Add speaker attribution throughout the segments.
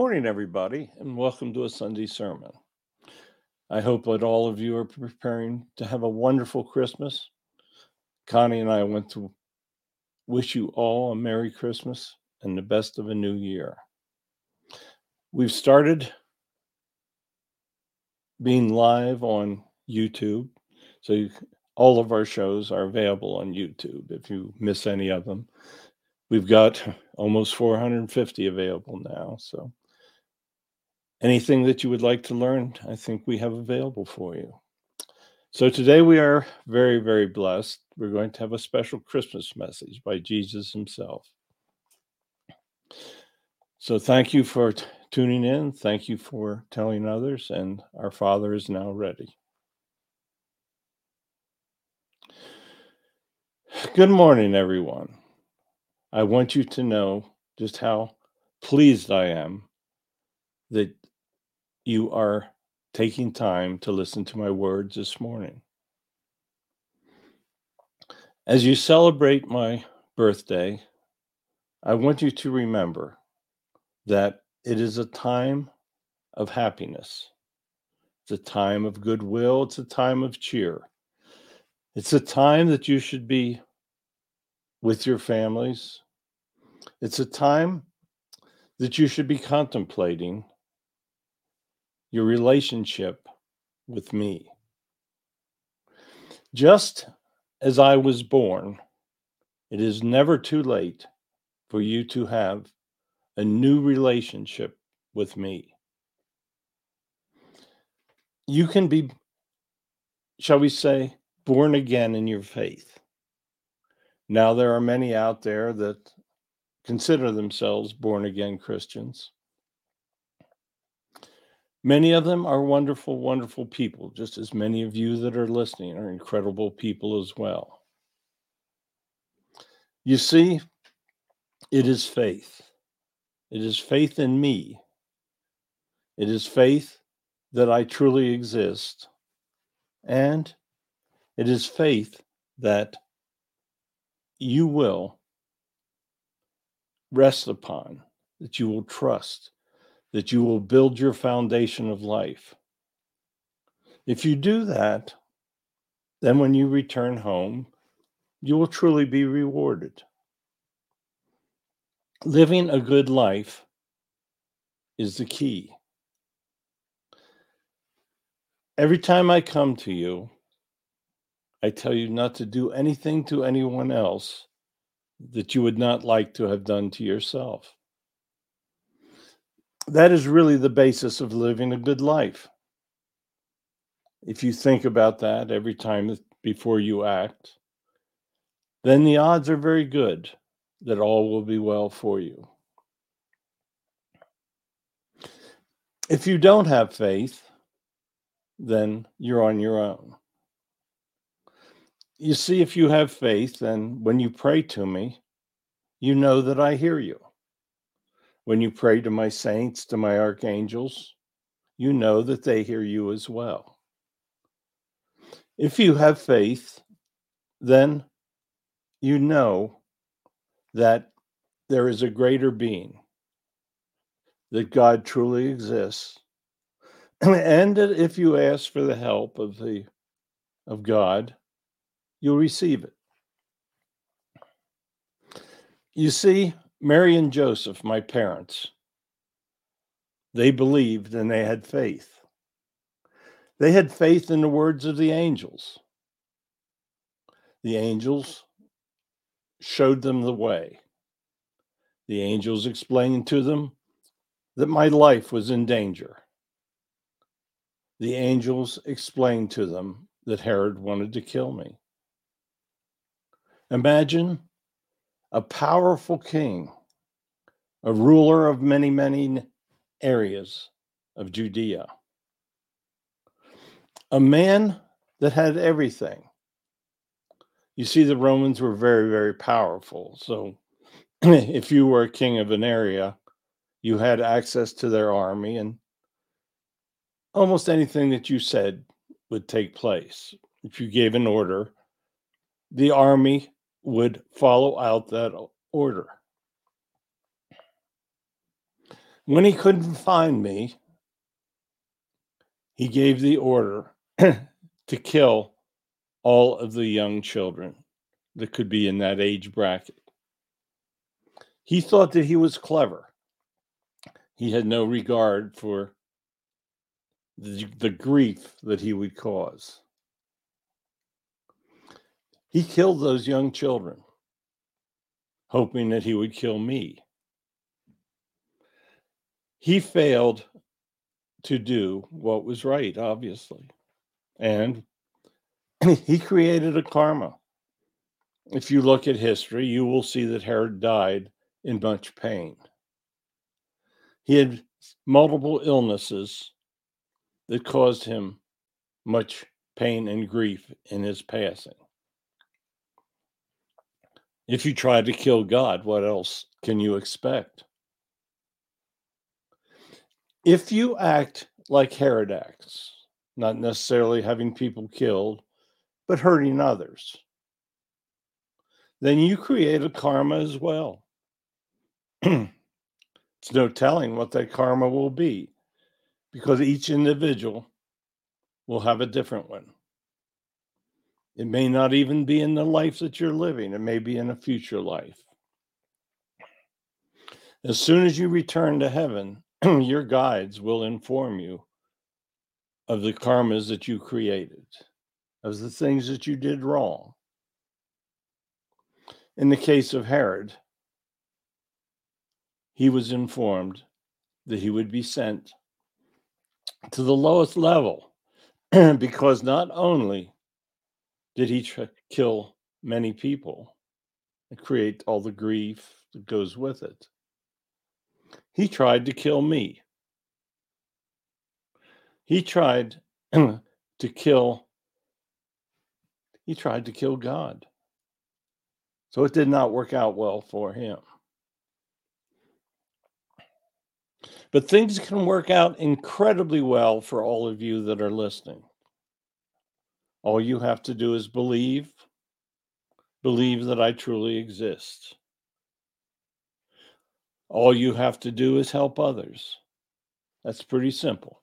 Speaker 1: Good morning, everybody, and welcome to a Sunday sermon. I hope that all of you are preparing to have a wonderful Christmas. Connie and I want to wish you all a Merry Christmas and the best of a new year. We've started being live on YouTube, so you, all of our shows are available on YouTube if you miss any of them. We've got almost 450 available now. So anything that you would like to learn, I think we have available for you. So today we are very, very blessed. We're going to have a special Christmas message by Jesus himself. So thank you for t- tuning in. Thank you for telling others. And our Father is now ready. Good morning, everyone. I want you to know just how pleased I am that you are taking time to listen to my words this morning. As you celebrate my birthday, I want you to remember that it is a time of happiness. It's a time of goodwill. It's a time of cheer. It's a time that you should be with your families. It's a time that you should be contemplating your relationship with me. Just as I was born, it is never too late for you to have a new relationship with me. You can be, shall we say, born again in your faith. Now, there are many out there that consider themselves born again Christians. Many of them are wonderful, wonderful people, just as many of you that are listening are incredible people as well. You see, it is faith. It is faith in me. It is faith that I truly exist. And it is faith that you will rest upon, that you will trust, that you will build your foundation of life. If you do that, then when you return home, you will truly be rewarded. Living a good life is the key. Every time I come to you, I tell you not to do anything to anyone else that you would not like to have done to yourself. That is really the basis of living a good life. If you think about that every time before you act, then the odds are very good that all will be well for you. If you don't have faith, then you're on your own you see, if you have faith, then when you pray to me, you know that I hear you. When you pray to my saints, to my archangels, you know that they hear you as well. If you have faith, then you know that there is a greater being, that God truly exists. and that if you ask for the help of the of God, you'll receive it. You see, Mary and Joseph, my parents, they believed and they had faith. They had faith in the words of the angels. The angels showed them the way. The angels explained to them that my life was in danger. The angels explained to them that Herod wanted to kill me. Imagine a powerful king, a ruler of many, many areas of Judea, a man that had everything. You see, the Romans were very, very powerful. So if you were a king of an area, you had access to their army, and almost anything that you said would take place. If you gave an order, the army would follow out that order. When he couldn't find me, he gave the order to kill all of the young children that could be in that age bracket. He thought that he was clever. He had no regard for the, the grief that he would cause. He killed those young children, hoping that he would kill me. He failed to do what was right, obviously. And he created a karma. If you look at history, you will see that Herod died in much pain. He had multiple illnesses that caused him much pain and grief in his passing. If you try to kill God, what else can you expect? If you act like Herod acts, not necessarily having people killed, but hurting others, then you create a karma as well. it's no telling what that karma will be because each individual will have a different one. It may not even be in the life that you're living, it may be in a future life. As soon as you return to heaven, your guides will inform you of the karmas that you created, of the things that you did wrong. In the case of Herod, he was informed that he would be sent to the lowest level because not only did he tr- kill many people and create all the grief that goes with it, he tried to kill me. He tried to kill he tried to kill God. So it did not work out well for him. But things can work out incredibly well for all of you that are listening. All you have to do is believe, believe that I truly exist. All you have to do is help others. That's pretty simple.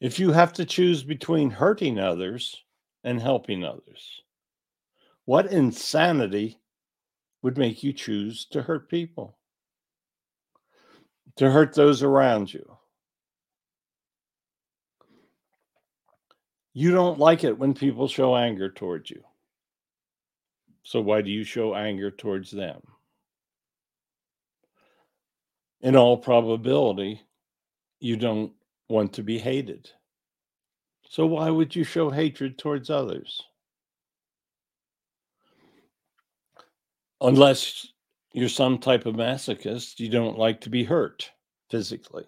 Speaker 1: If you have to choose between hurting others and helping others, what insanity would make you choose to hurt people? to hurt those around you. You don't like it when people show anger towards you. So, why do you show anger towards them? In all probability, you don't want to be hated. So, why would you show hatred towards others? Unless you're some type of masochist, you don't like to be hurt physically.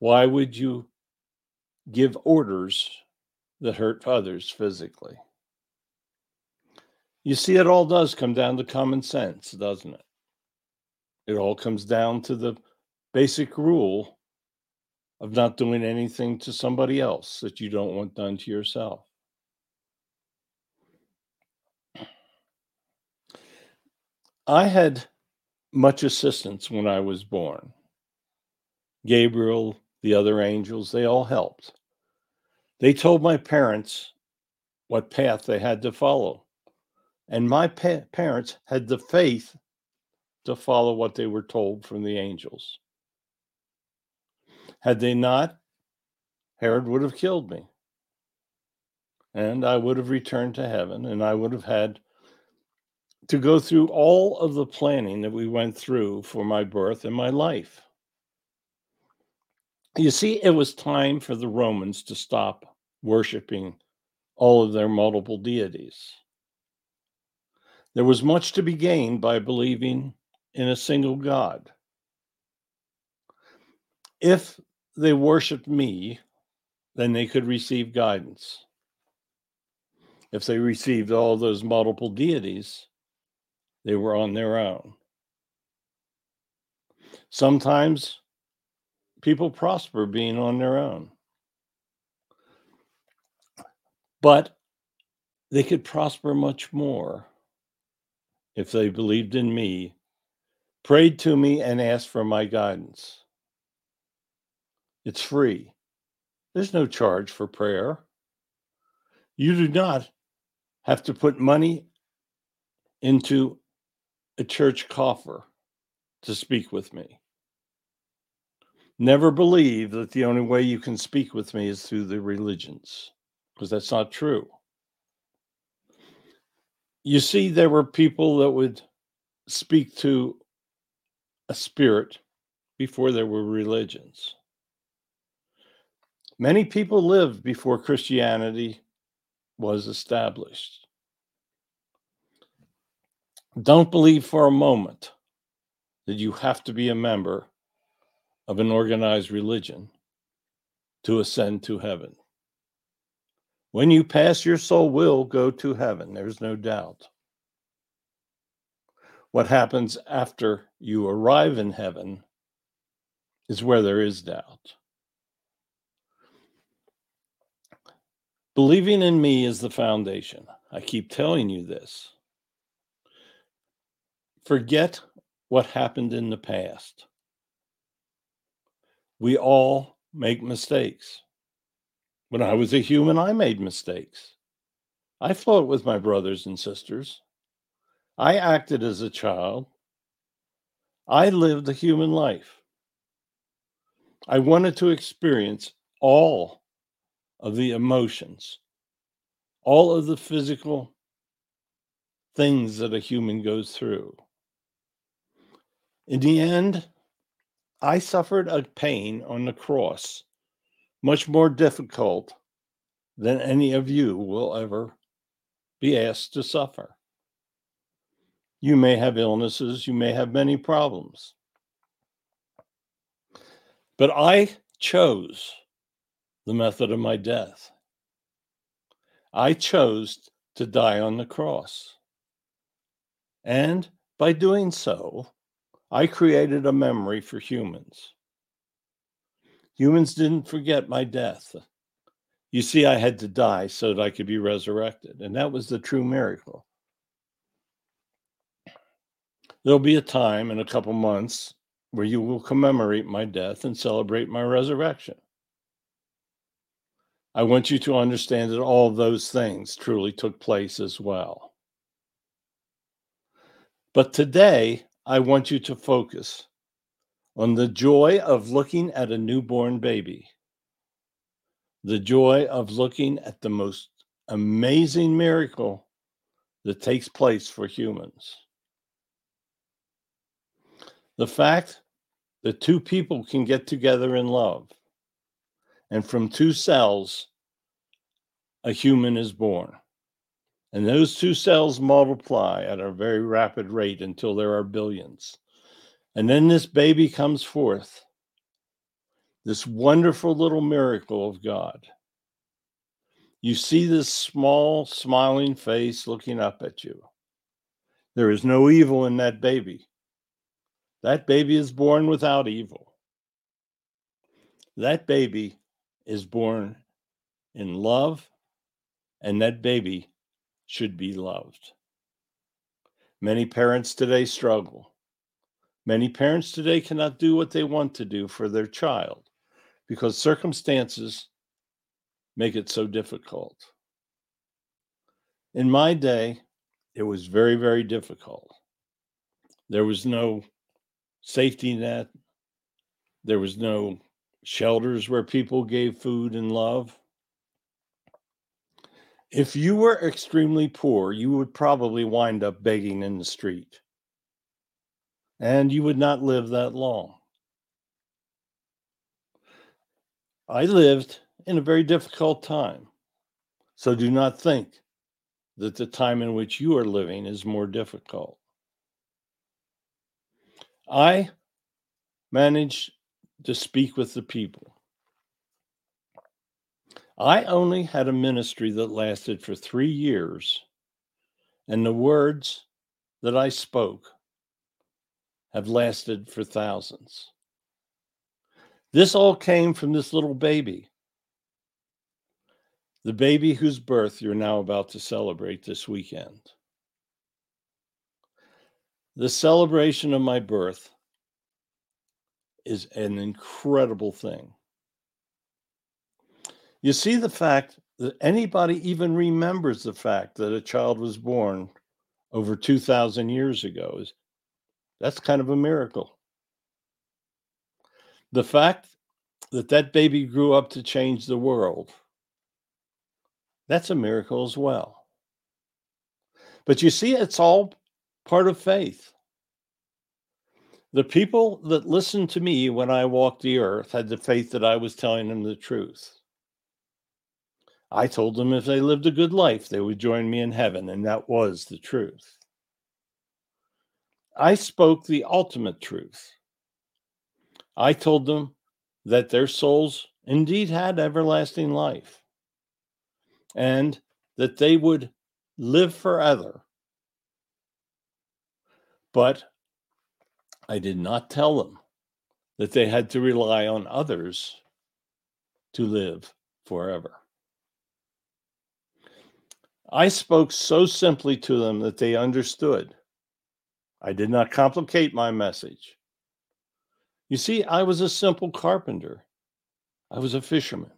Speaker 1: Why would you give orders that hurt others physically? You see, it all does come down to common sense, doesn't it? It all comes down to the basic rule of not doing anything to somebody else that you don't want done to yourself. I had much assistance when I was born. Gabriel, the other angels, they all helped. They told my parents what path they had to follow. And my pa- parents had the faith to follow what they were told from the angels. Had they not, Herod would have killed me. And I would have returned to heaven and I would have had to go through all of the planning that we went through for my birth and my life. You see, it was time for the Romans to stop worshiping all of their multiple deities. There was much to be gained by believing in a single God. If they worshiped me, then they could receive guidance. If they received all those multiple deities, they were on their own. Sometimes people prosper being on their own. But they could prosper much more if they believed in me prayed to me, and asked for my guidance. It's free. There's no charge for prayer. You do not have to put money into a church coffer to speak with me. Never believe that the only way you can speak with me is through the religions, because that's not true. You see, there were people that would speak to a spirit before there were religions. Many people lived before Christianity was established. Don't believe for a moment that you have to be a member of an organized religion to ascend to heaven. When you pass, your soul will go to heaven. There's no doubt. What happens after you arrive in heaven is where there is doubt. Believing in me is the foundation. I keep telling you this. Forget what happened in the past. We all make mistakes. When I was a human, I made mistakes. I fought with my brothers and sisters. I acted as a child. I lived a human life. I wanted to experience all of the emotions, all of the physical things that a human goes through. In the end, I suffered a pain on the cross much more difficult than any of you will ever be asked to suffer. You may have illnesses, you may have many problems. But I chose the method of my death. I chose to die on the cross. And by doing so, I created a memory for humans. Humans didn't forget my death. You see, I had to die so that I could be resurrected. And that was the true miracle. There'll be a time in a couple months where you will commemorate my death and celebrate my resurrection. I want you to understand that all those things truly took place as well. But today, I want you to focus on the joy of looking at a newborn baby, the joy of looking at the most amazing miracle that takes place for humans. The fact that two people can get together in love, and from two cells, a human is born. And those two cells multiply at a very rapid rate until there are billions. And then this baby comes forth, this wonderful little miracle of God. You see this small, smiling face looking up at you. There is no evil in that baby. That baby is born without evil. That baby is born in love, and that baby should be loved. Many parents today struggle Many parents today cannot do what they want to do for their child because circumstances make it so difficult. In my day, it was very, very difficult. There was no safety net, there was no shelters where people gave food and love. If you were extremely poor, you would probably wind up begging in the street and you would not live that long. I lived in a very difficult time. So do not think that the time in which you are living is more difficult. I managed to speak with the people. I only had a ministry that lasted for three years, and the words that I spoke have lasted for thousands. This all came from this little baby. The baby whose birth you're now about to celebrate this weekend. the celebration of my birth is an incredible thing. You see, the fact that anybody even remembers the fact that a child was born over 2,000 years ago is that's kind of a miracle. The fact that that baby grew up to change the world, that's a miracle as well. But you see, it's all part of faith. The people that listened to me when I walked the earth had the faith that I was telling them the truth. I told them if they lived a good life, they would join me in heaven, and that was the truth. I spoke the ultimate truth. I told them that their souls indeed had everlasting life and that they would live forever. But I did not tell them that they had to rely on others to live forever. I spoke so simply to them that they understood. I did not complicate my message. You see, I was a simple carpenter, I was a fisherman.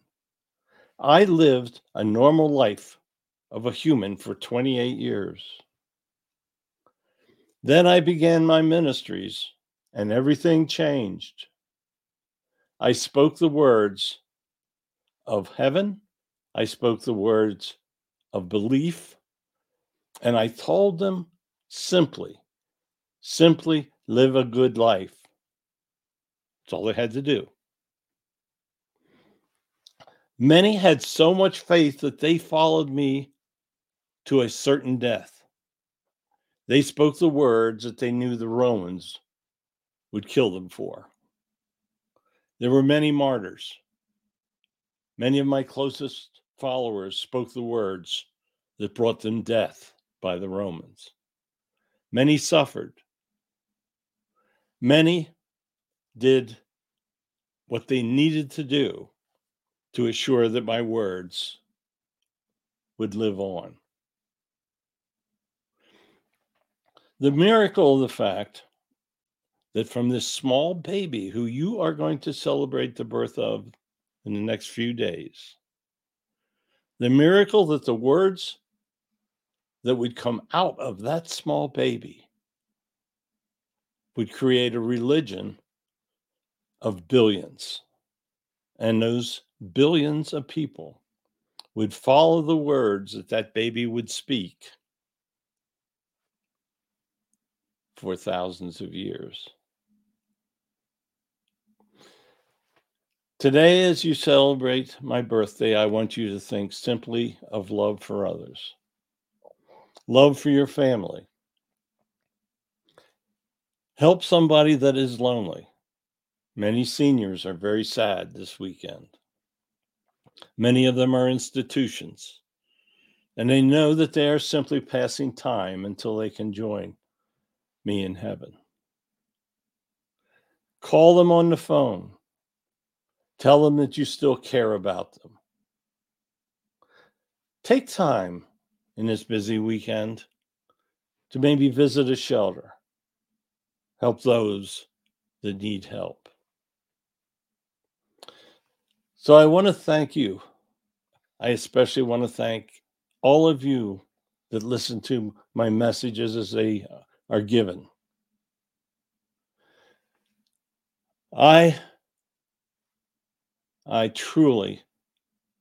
Speaker 1: I lived a normal life of a human for 28 years. Then I began my ministries, and everything changed. I spoke the words of heaven, I spoke the words of belief, and I told them simply, simply live a good life. That's all they had to do. Many had so much faith that they followed me to a certain death. They spoke the words that they knew the Romans would kill them for. There were many martyrs. Many of my closest followers spoke the words that brought them death by the Romans. Many suffered. Many did what they needed to do to assure that my words would live on. The miracle of the fact that from this small baby who you are going to celebrate the birth of in the next few days, the miracle that the words that would come out of that small baby would create a religion of billions. And those billions of people would follow the words that that baby would speak for thousands of years. Today, as you celebrate my birthday, I want you to think simply of love for others, love for your family. Help somebody that is lonely. Many seniors are very sad this weekend. Many of them are institutions, and they know that they are simply passing time until they can join me in heaven. Call them on the phone. Tell them that you still care about them. Take time in this busy weekend to maybe visit a shelter. Help those that need help. So I want to thank you. I especially want to thank all of you that listen to my messages as they uh, are given. I I truly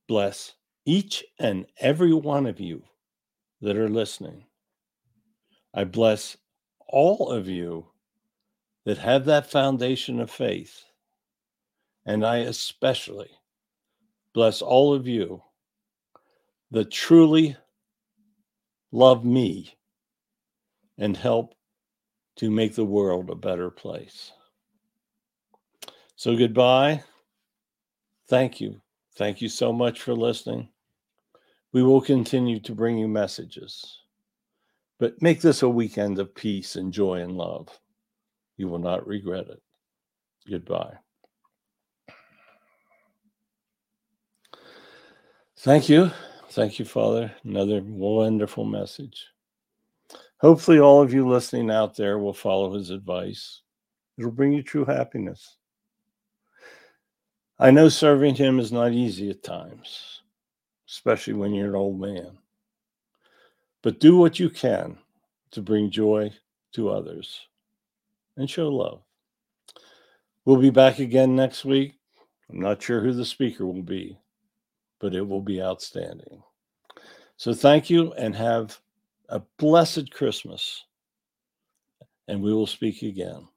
Speaker 1: bless each and every one of you that are listening. I bless all of you that have that foundation of faith. And I especially bless all of you that truly love me and help to make the world a better place. So, goodbye. Thank you. Thank you so much for listening. We will continue to bring you messages, but make this a weekend of peace and joy and love. You will not regret it. Goodbye. Thank you. Thank you, Father. Another wonderful message. Hopefully, all of you listening out there will follow his advice. It'll bring you true happiness. I know serving him is not easy at times, especially when you're an old man. But do what you can to bring joy to others and show love. We'll be back again next week. I'm not sure who the speaker will be, but it will be outstanding. So thank you and have a blessed Christmas. And we will speak again.